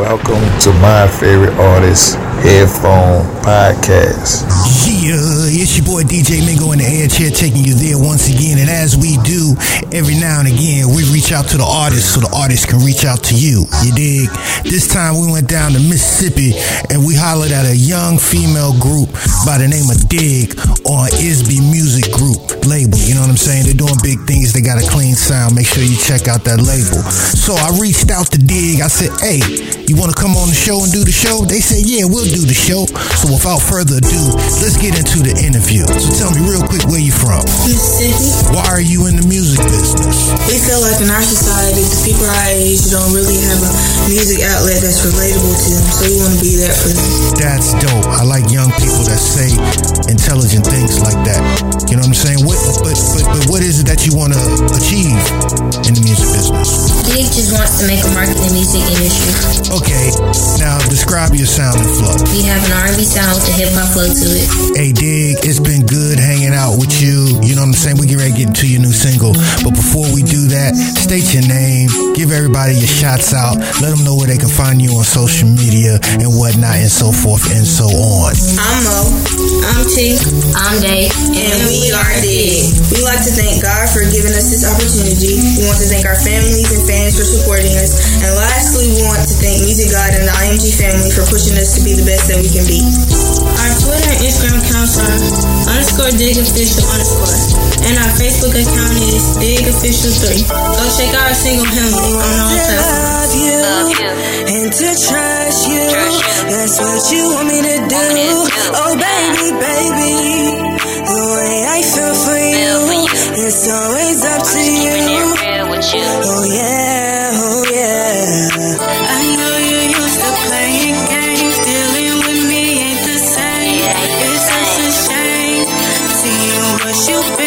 Welcome to my favorite artist headphone podcast. Yeah, it's your boy DJ Mingo in the air chair taking you there once again. And as we do every now and again, we reach out to the artists so the artists can reach out to you. You dig? This time we went down to Mississippi and we hollered at a young female group by the name of Dig on Isby Music Group label. You know what I'm saying? They're doing big things. They got a clean sound. Make sure you check out that label. So I reached out to Dig. I said, hey, you want to come on the show and do the show? They said, yeah, we'll do the show. So without further ado, let's get into the interview. So tell me real quick where you from. Mississippi. Like in our society, the people our age don't really have a music outlet that's relatable to them, so we want to be there for them. That's dope. I like young people that say intelligent things like that. You know what I'm saying? What, but, but, but what is it that you want to achieve in the music business? Dig just wants to make a mark in the music industry. Okay, now describe your sound and flow. We have an R&B sound with a hip hop flow to it. Hey, Dig, it's been good hanging out with you. Saying? We get ready to get into your new single. But before we do that, state your name, give everybody your shots out, let them know where they can find you on social media and whatnot and so forth and so on. I'm Mo. I'm T. I'm Day. And we are Dig. We like to thank God for giving us this opportunity. We want to thank our families and fans for supporting us. And lastly, we want to thank Music God and the IMG family for pushing us to be the best that we can be. Our Twitter and Instagram accounts are underscore dig official underscore and our Facebook account is Dig Official 3. Go check out our single hymn on all platforms. You, love you and to trust you, that's what you want me to do. Oh, baby, baby, the way I feel for you, it's always up to you. Oh, yeah, oh, yeah. I know you used to playing games, dealing with me ain't the same. It's such a shame. See you, but you.